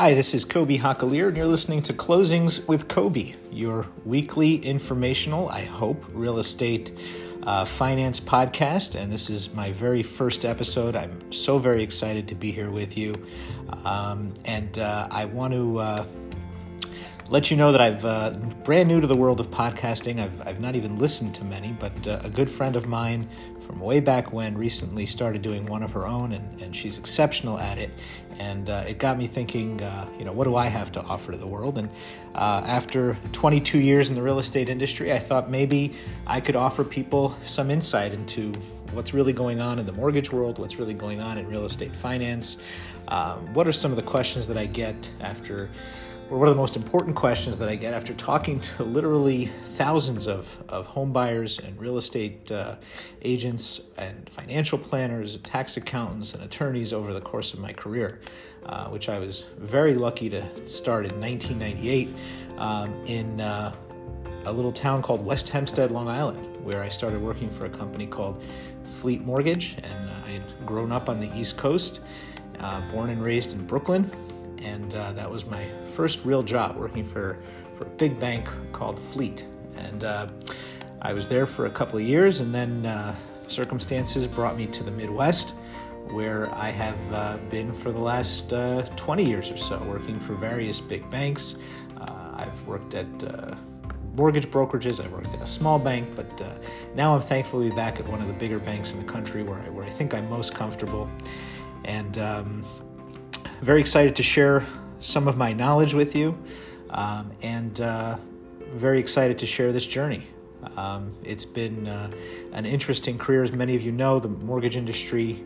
Hi, this is Kobe Hakalier, and you're listening to Closings with Kobe, your weekly informational, I hope, real estate uh, finance podcast. And this is my very first episode. I'm so very excited to be here with you. Um, and uh, I want to. Uh, let you know that I've uh, brand new to the world of podcasting. I've, I've not even listened to many, but uh, a good friend of mine from way back when recently started doing one of her own, and, and she's exceptional at it. And uh, it got me thinking, uh, you know, what do I have to offer to the world? And uh, after 22 years in the real estate industry, I thought maybe I could offer people some insight into what's really going on in the mortgage world, what's really going on in real estate finance. Um, what are some of the questions that I get after? Or one of the most important questions that I get after talking to literally thousands of, of home buyers and real estate uh, agents and financial planners, tax accountants, and attorneys over the course of my career, uh, which I was very lucky to start in 1998 um, in uh, a little town called West Hempstead, Long Island, where I started working for a company called Fleet Mortgage. And I had grown up on the East Coast, uh, born and raised in Brooklyn and uh, that was my first real job working for, for a big bank called Fleet. And uh, I was there for a couple of years, and then uh, circumstances brought me to the Midwest, where I have uh, been for the last uh, 20 years or so, working for various big banks. Uh, I've worked at mortgage brokerages. I worked at a small bank, but uh, now I'm thankfully back at one of the bigger banks in the country where I, where I think I'm most comfortable. And um, very excited to share some of my knowledge with you um, and uh, very excited to share this journey. Um, it's been uh, an interesting career. As many of you know, the mortgage industry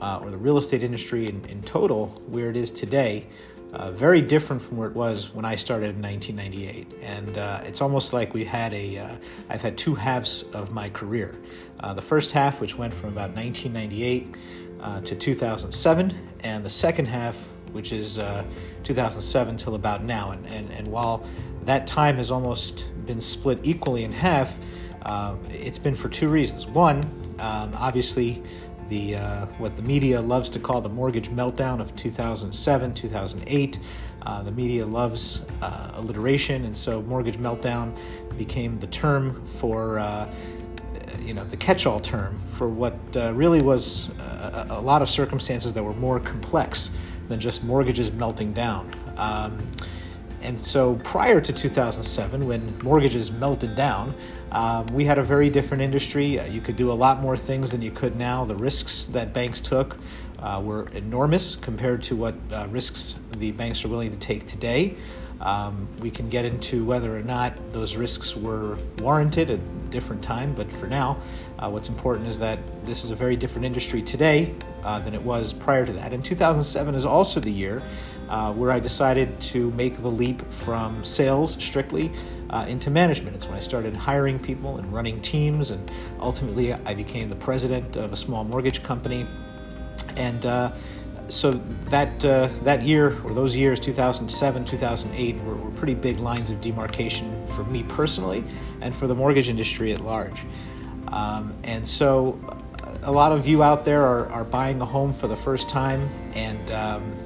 uh, or the real estate industry in, in total, where it is today, uh, very different from where it was when I started in 1998. And uh, it's almost like we had a, uh, I've had two halves of my career. Uh, the first half, which went from about 1998 uh, to 2007, and the second half, which is uh, 2007 till about now. And, and, and while that time has almost been split equally in half, uh, it's been for two reasons. One, um, obviously, the uh, what the media loves to call the mortgage meltdown of 2007, 2008. Uh, the media loves uh, alliteration, and so mortgage meltdown became the term for you know the catch-all term for what uh, really was a, a, lot of circumstances that were more complex than just mortgages melting down. Um, and so prior to 2007, when mortgages melted down, um, we had a very different industry. Uh, you could do a lot more things than you could now. The risks that banks took uh, were enormous compared to what uh, risks the banks are willing to take today. Um, we can get into whether or not those risks were warranted at a different time, but for now, uh, what's important is that this is a very different industry today uh, than it was prior to that. And 2007 is also the year uh, where I decided to make the leap from sales strictly uh, into management. It's when I started hiring people and running teams, and ultimately I became the president of a small mortgage company. And uh, so that uh, that year or those years 2007 2008 were, were, pretty big lines of demarcation for me personally and for the mortgage industry at large. Um, and so a lot of you out there are, are buying a home for the first time and um,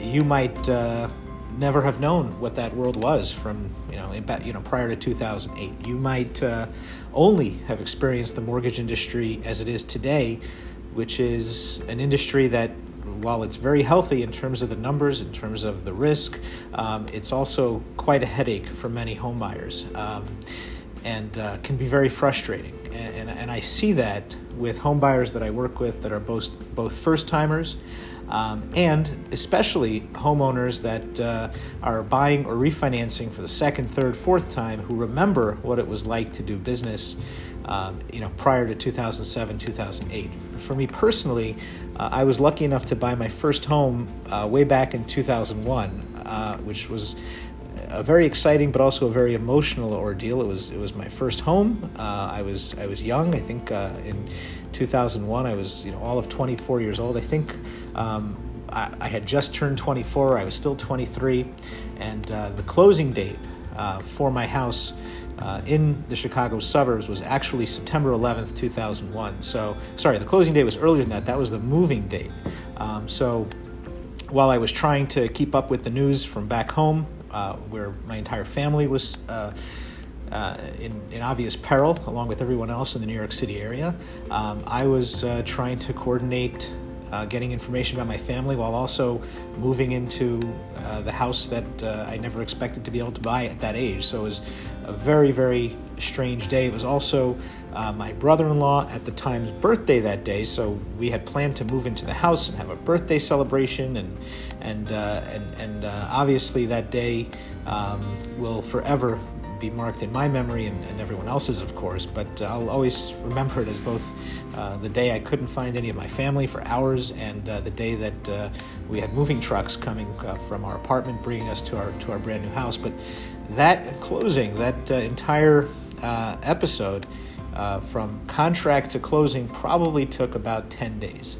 you might uh, never have known what that world was from you know you know prior to 2008 you might uh, only have experienced the mortgage industry as it is today which is an industry that while it's very healthy in terms of the numbers, in terms of the risk, um, it's also quite a headache for many homebuyers um, and uh, can be very frustrating. And, and, and, I see that with homebuyers that I work with that are both, both first timers um, and especially homeowners that uh, are buying or refinancing for the second, third, fourth time who remember what it was like to do business um, you know, prior to 2007, 2008. For me personally, uh, I was lucky enough to buy my first home uh, way back in 2001, uh, which was a very exciting but also a very emotional ordeal. It was it was my first home. Uh, I was I was young. I think uh, in 2001 I was you know all of 24 years old. I think. Um, I, I, had just turned 24. I was still 23, and uh, the closing date for my house uh, in the Chicago suburbs was actually September 11th, 2001. So, sorry, the closing date was earlier than that. That was the moving date. Um, so, while I was trying to keep up with the news from back home, uh, where my entire family was uh, uh, in, in, obvious peril, along with everyone else in the New York City area, um, I was uh, trying to coordinate uh, getting information about my family while also moving into uh, the house that uh, I never expected to be able to buy at that age. So it was a very, very strange day. It was also uh, my brother in law at the time's birthday that day, so we had planned to move into the house and have a birthday celebration, and, and, and, and obviously that day um, will forever be marked in my memory and, and everyone else's, of course, but I'll always remember it as both uh, the day I couldn't find any of my family for hours and uh, the day that uh, we had moving trucks coming uh, from our apartment bringing us to our, to our brand new house. But that closing, that uh, entire episode, from contract to closing probably took about 10 days.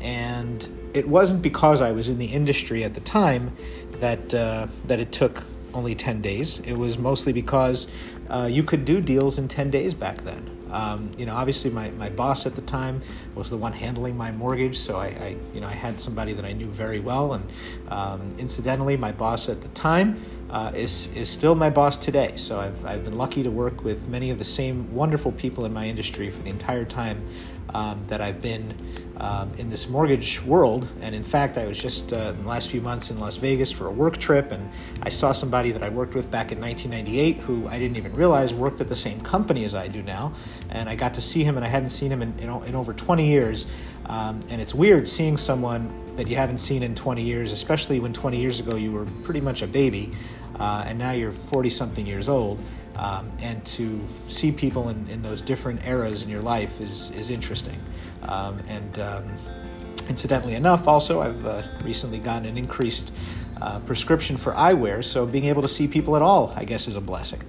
And it wasn't because I was in the industry at the time that, that it took only 10 days. It was mostly because uh, you could do deals in 10 days back then. Um, you know, obviously my, my boss at the time was the one handling my mortgage, so I, I you know I had somebody that I knew very well, and um, incidentally, my boss at the time uh, is is still my boss today. So I've I've been lucky to work with many of the same wonderful people in my industry for the entire time um, that I've been um, in this mortgage world. And in fact, I was just uh, in the last few months in Las Vegas for a work trip, and I saw somebody that I worked with back in 1998 who I didn't even realize worked at the same company as I do now. And I got to see him, and I hadn't seen him in, in, in over 20 years. Um, and it's weird seeing someone that you haven't seen in 20 years, especially when 20 years ago you were pretty much a baby, uh, and now you're 40 something years old. Um, and to see people in, in those different eras in your life is, is interesting. Um, and um, incidentally enough, also, I've uh, recently gotten an increased uh, prescription for eyewear, so being able to see people at all, I guess, is a blessing.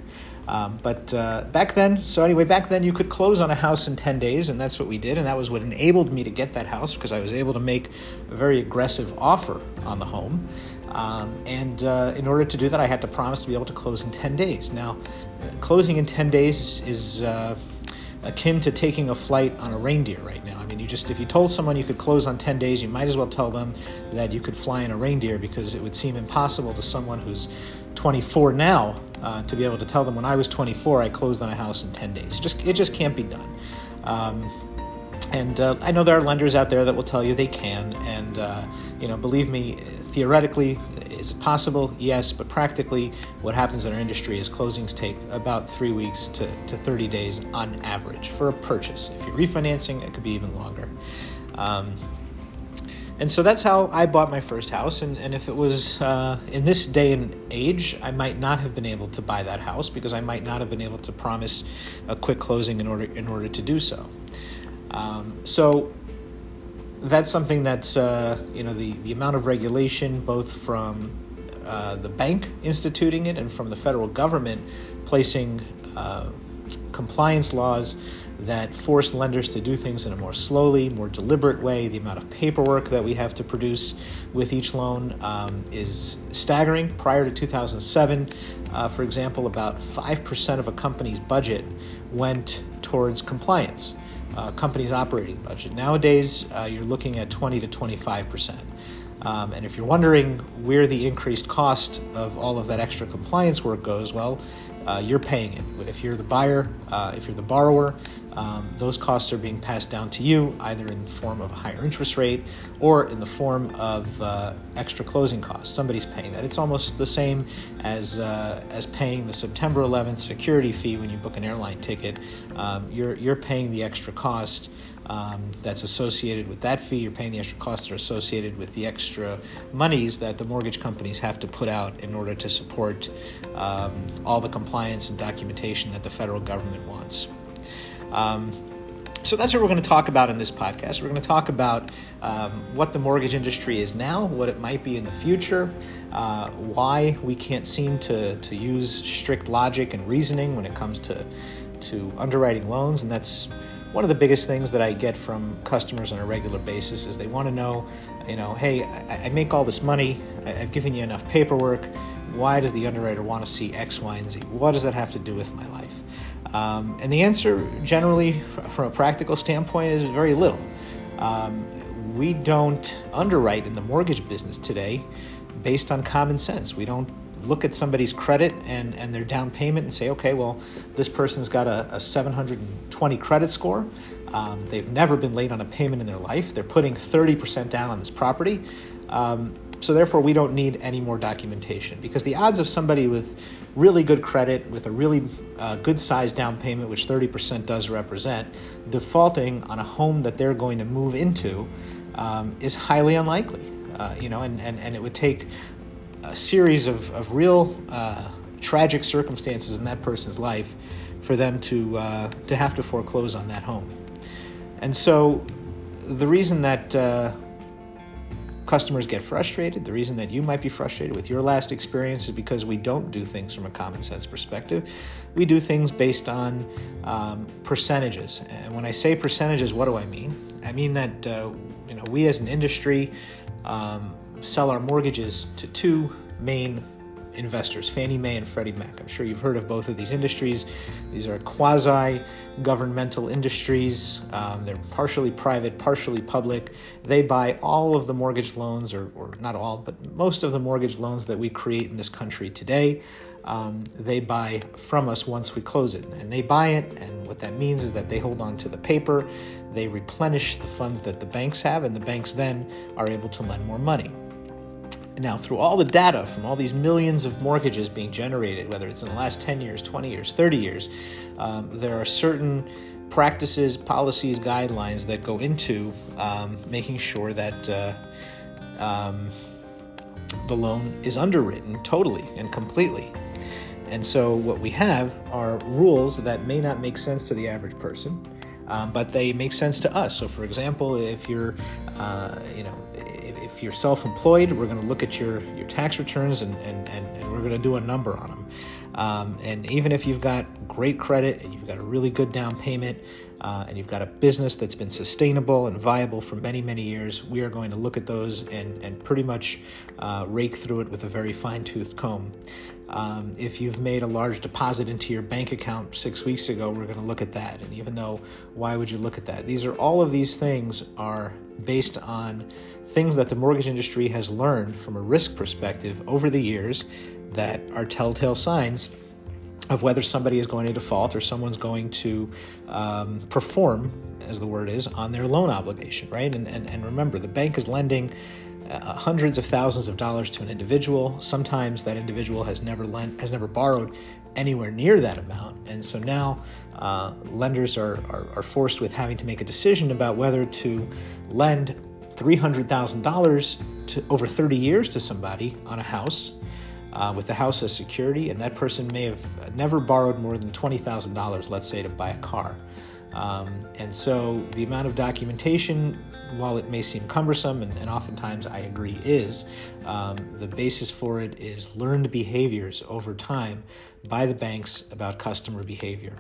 Um, but uh, back then, so anyway, back then you could close on a house in 10 days, and that's what we did, and that was what enabled me to get that house because I was able to make a very aggressive offer on the home. Um, and uh, in order to do that, I had to promise to be able to close in 10 days. Now, closing in 10 days is uh, akin to taking a flight on a reindeer right now. I mean, you just, if you told someone you could close on 10 days, you might as well tell them that you could fly in a reindeer because it would seem impossible to someone who's 24 now uh, to be able to tell them when I was 24, I closed on a house in 10 days. It just, it just can't be done. Um, and uh, I know there are lenders out there that will tell you they can. And, uh, you know, believe me, theoretically, is it possible? Yes, but practically, what happens in our industry is closings take about three weeks to, to 30 days on average for a purchase. If you're refinancing, it could be even longer. Um, and so that's how I bought my first house. And, and if it was uh, in this day and age, I might not have been able to buy that house because I might not have been able to promise a quick closing in order in order to do so. Um, so that's something that's uh, you know the the amount of regulation both from uh, the bank instituting it and from the federal government placing uh, compliance laws that force lenders to do things in a more slowly, more deliberate way. The amount of paperwork that we have to produce with each loan um, is staggering. Prior to 2007, uh, for example, about 5% of a company's budget went towards compliance uh, company's operating budget. Nowadays, uh, you're looking at 20 to 25 percent. Um, and if you're wondering where the increased cost of all of that extra compliance work goes, well, uh, you're paying it. If you're the buyer, uh, if you're the borrower, um, those costs are being passed down to you either in the form of a higher interest rate or in the form of uh, extra closing costs. Somebody's paying that. It's almost the same as uh, as paying the September 11th security fee when you book an airline ticket. Um, you're you're paying the extra cost um, that's associated with that fee. You're paying the extra costs that are associated with the extra monies that the mortgage companies have to put out in order to support um, all the compliance and documentation that the federal government wants. Um, so that's what we're going to talk about in this podcast. We're going to talk about um, what the mortgage industry is now, what it might be in the future, uh, why we can't seem to, to use strict logic and reasoning when it comes to, to underwriting loans, and that's one of the biggest things that I get from customers on a regular basis is they want to know, you know, hey, I, I make all this money, I, have given you enough paperwork. Why does the underwriter want to see X, Y, and Z? What does that have to do with my life? Um, and the answer, generally, from a practical standpoint, is very little. Um, we don't underwrite in the mortgage business today based on common sense. We don't look at somebody's credit and, and their down payment and say, okay, well, this person's got a, a 720 credit score. Um, they've never been late on a payment in their life. They're putting 30% down on this property. Um, so therefore, we don't need any more documentation because the odds of somebody with really good credit, with a really uh, good size down payment, which 30% does represent, defaulting on a home that they're going to move into um, is highly unlikely. Uh, you know, and, and, and it would take a series of, of real uh, tragic circumstances in that person's life for them to, uh, to have to foreclose on that home. And so the reason that uh, customers get frustrated, the reason that you might be frustrated with your last experience is because we don't do things from a common sense perspective. We do things based on um, percentages. And when I say percentages, what do I mean? I mean that uh, you know we as an industry um, sell our mortgages to two main investors, Fannie Mae and Freddie Mac. I'm sure you've heard of both of these industries. These are quasi governmental industries. Um, they're partially private, partially public. They buy all of the mortgage loans, or, or not all, but most of the mortgage loans that we create in this country today. Um, they buy from us once we close it. And they buy it, and what that means is that they hold on to the paper, they replenish the funds that the banks have, and the banks then are able to lend more money. Now, through all the data from all these millions of mortgages being generated, whether it's in the last 10 years, 20 years, 30 years, um, there are certain practices, policies, guidelines that go into um, making sure that uh, um, the loan is underwritten totally and completely. And so, what we have are rules that may not make sense to the average person, um, but they make sense to us. So, for example, if you're, uh, you know, if you're self-employed, we're going to look at your your tax returns and and, and, and we're going to do a number on them. Um, and even if you've got great credit and you've got a really good down payment uh, and you've got a business that's been sustainable and viable for many, many years, we are going to look at those and, and pretty much uh, rake through it with a very fine toothed comb. Um, if you've made a large deposit into your bank account six weeks ago, we're going to look at that. And even though, why would you look at that? These are all of these things are based on things that the mortgage industry has learned from a risk perspective over the years that are telltale signs of whether somebody is going to default or someone's going to um, perform, as the word is, on their loan obligation, right? And, and, and remember, the bank is lending uh, hundreds of thousands of dollars to an individual. Sometimes that individual has never lent, has never borrowed anywhere near that amount, and so now uh, lenders are, are, are forced with having to make a decision about whether to lend $300,000 to over 30 years to somebody on a house uh, with the house as security, and that person may have never borrowed more than $20,000, let's say, to buy a car. Um, and so the amount of documentation, while it may seem cumbersome, and, and oftentimes I agree is, um, the basis for it is learned behaviors over time by the banks about customer behavior.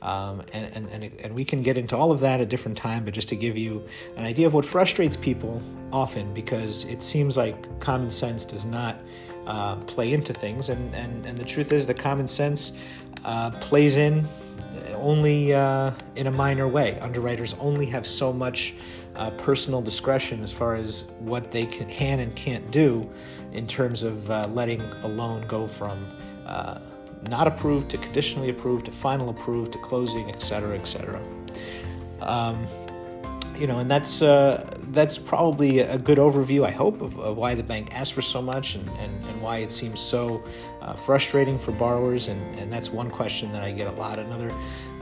Um, and, and, and, and we can get into all of that at a different time, but just to give you an idea of what frustrates people often, because it seems like common sense does not uh, play into things. And, and, and the truth is, the common sense uh, plays in only uh, in a minor way. Underwriters only have so much uh, personal discretion as far as what they can, can and can't do in terms of uh, letting a loan go from uh, not approved to conditionally approved to final approved to closing, et cetera, et cetera. Um, you know, and that's uh, that's probably a good overview, I hope, of, of, why the bank asks for so much and, and, and why it seems so uh, frustrating for borrowers. And, and that's one question that I get a lot. Another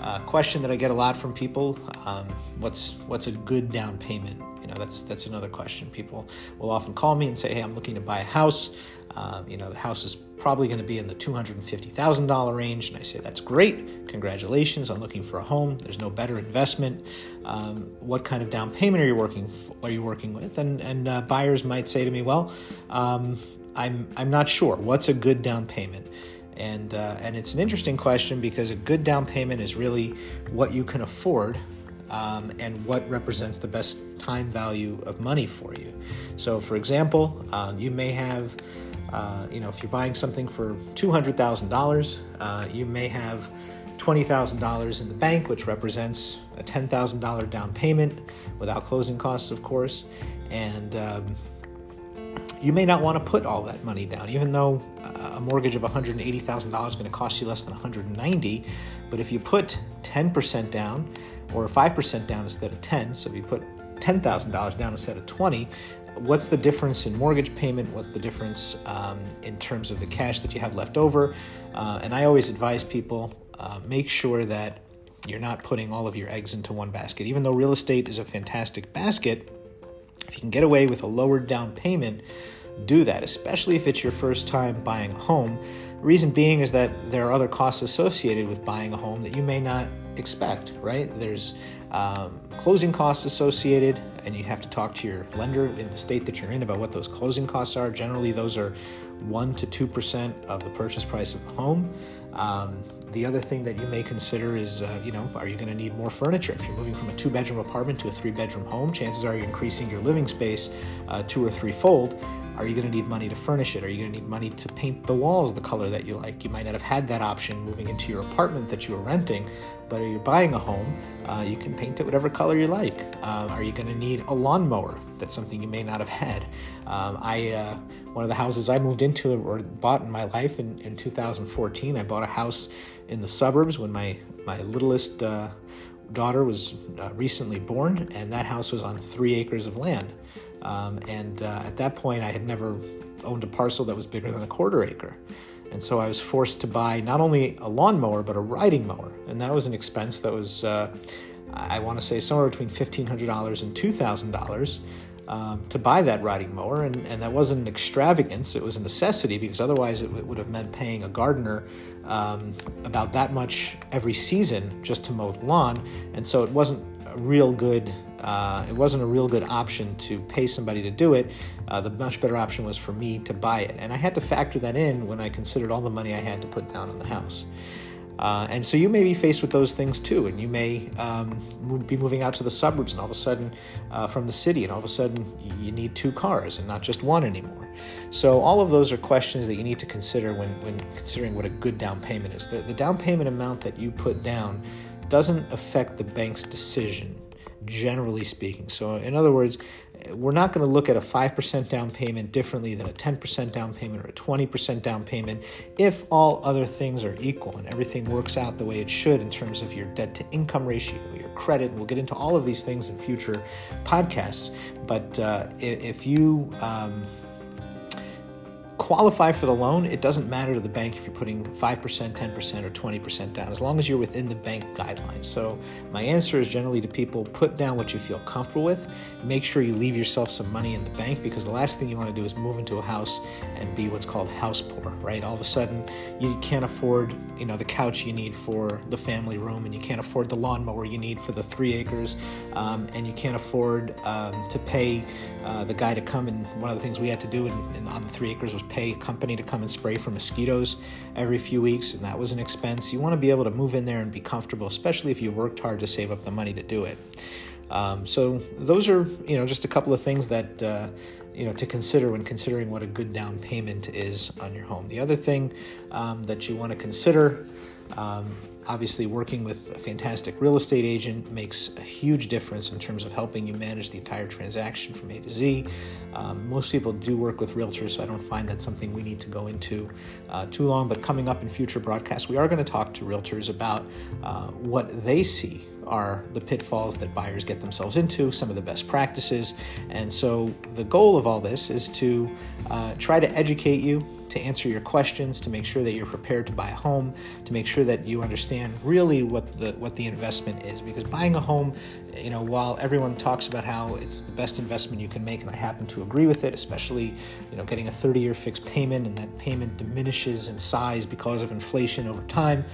uh, question that I get a lot from people: um, What's what's a good down payment? You know, that's that's another question. People will often call me and say, "Hey, I'm looking to buy a house. Um, you know, the house is probably going to be in the $250,000 range. And I say, that's great. Congratulations. I'm looking for a home. There's no better investment. Um, what kind of down payment are you working are you working with? And, and uh, buyers might say to me, well, um, I'm, I'm not sure. What's a good down payment? And, uh, and it's an interesting question because a good down payment is really what you can afford um, and what represents the best time value of money for you. So, for example, uh, you may have, uh, you know, if you're buying something for $200,000, uh, you may have $20,000 in the bank, which represents a $10,000 down payment without closing costs, of course. And um, you may not want to put all that money down, even though a mortgage of $180,000 is going to cost you less than 190. But if you put 10% down or 5% down instead of 10, so if you put $10,000 down instead of 20, what's the difference in mortgage payment? What's the difference um, in terms of the cash that you have left over? Uh, and I always advise people uh, make sure that you're not putting all of your eggs into one basket. Even though real estate is a fantastic basket, if you can get away with a lower down payment, do that, especially if it's your first time buying a home. The Reason being is that there are other costs associated with buying a home that you may not expect, right? There's um, closing costs associated, and you have to talk to your lender in the state that you're in about what those closing costs are. Generally, those are 1 to 2% of the purchase price of the home. Um, the other thing that you may consider is, uh, you know, are you going to need more furniture? If you're moving from a two bedroom apartment to a three bedroom home, chances are you're increasing your living space uh, two or three fold. Are you going to need money to furnish it? Are you going to need money to paint the walls the color that you like? You might not have had that option moving into your apartment that you were renting, but if you're buying a home, uh, you can paint it whatever color you like. Uh, are you going to need a lawnmower? That's something you may not have had. Um, I uh, one of the houses I moved into or bought in my life in, in 2014. I bought a house in the suburbs when my my littlest uh, daughter was uh, recently born, and that house was on three acres of land. Um, and uh, at that point, I had never owned a parcel that was bigger than a quarter acre. And so I was forced to buy not only a lawnmower, but a riding mower. And that was an expense that was, uh, I want to say, somewhere between $1,500 and $2,000 um, to buy that riding mower. And, and that wasn't an extravagance, it was a necessity because otherwise it, it would have meant paying a gardener um, about that much every season just to mow the lawn. And so it wasn't real good uh, it wasn't a real good option to pay somebody to do it. Uh, the much better option was for me to buy it. And I had to factor that in when I considered all the money I had to put down on the house. Uh, and so you may be faced with those things too, and you may um, be moving out to the suburbs, and all of a sudden, uh, from the city, and all of a sudden, you need two cars and not just one anymore. So all of those are questions that you need to consider when, when considering what a good down payment is. The, the down payment amount that you put down doesn't affect the bank's decision generally speaking. So, in other words, we're not going to look at a 5% down payment differently than a 10% down payment or a 20% down payment if all other things are equal and everything works out the way it should in terms of your debt to income ratio, your credit. And we'll get into all of these things in future podcasts. But uh, if you um, qualify for the loan, it doesn't matter to the bank if you're putting 5%, 10%, or 20% down, as long as you're within the bank guidelines. So, my answer is generally to people put down what you feel comfortable with. Make sure you leave yourself some money in the bank because the last thing you want to do is move into a house and be what's called house poor, right? All of a sudden, you can't afford, you know, the couch you need for the family room, and you can't afford the lawnmower you need for the three acres, um, and you can't afford um, to pay uh, the guy to come. And one of the things we had to do in, in, on the three acres was pay a company to come and spray for mosquitoes every few weeks, and that was an expense. You want to be able to move in there and be comfortable, especially if you've worked hard to save up the money to do it. Um, so those are you know just a couple of things that uh, you know to consider when considering what a good down payment is on your home. The other thing um, that you want to consider. Um, Obviously, working with a fantastic real estate agent makes a huge difference in terms of helping you manage the entire transaction from A to Z. Um, most people do work with realtors, so I don't find that something we need to go into uh, too long. But coming up in future broadcasts, we are going to talk to realtors about uh, what they see are the pitfalls that buyers get themselves into, some of the best practices. And so the goal of all this is to uh, try to educate you, to answer your questions, to make sure that you're prepared to buy a home, to make sure that you understand really what the what the investment is. Because buying a home, you know, while everyone talks about how it's the best investment you can make, and I happen to agree with it, especially you know getting a 30-year fixed payment and that payment diminishes in size because of inflation over time.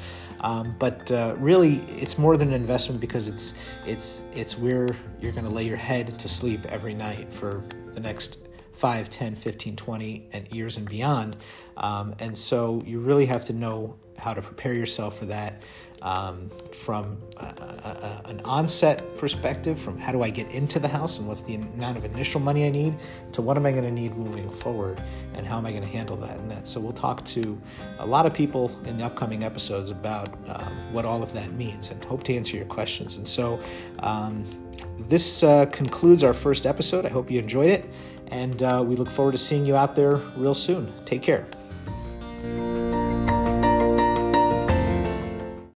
Um, but uh, really, it's more than an investment because it's it's it's where you're going to lay your head to sleep every night for the next 5, 10, 15, 20 and years and beyond. Um, and so you really have to know how to prepare yourself for that. Um, from a, a, an onset perspective, from how do I get into the house and what's the amount of initial money I need, to what am I going to need moving forward and how am I going to handle that. And that. So we'll talk to a lot of people in the upcoming episodes about um, what all of that means and hope to answer your questions. And so um, this uh, concludes our first episode. I hope you enjoyed it. And uh, we look forward to seeing you out there real soon. Take care.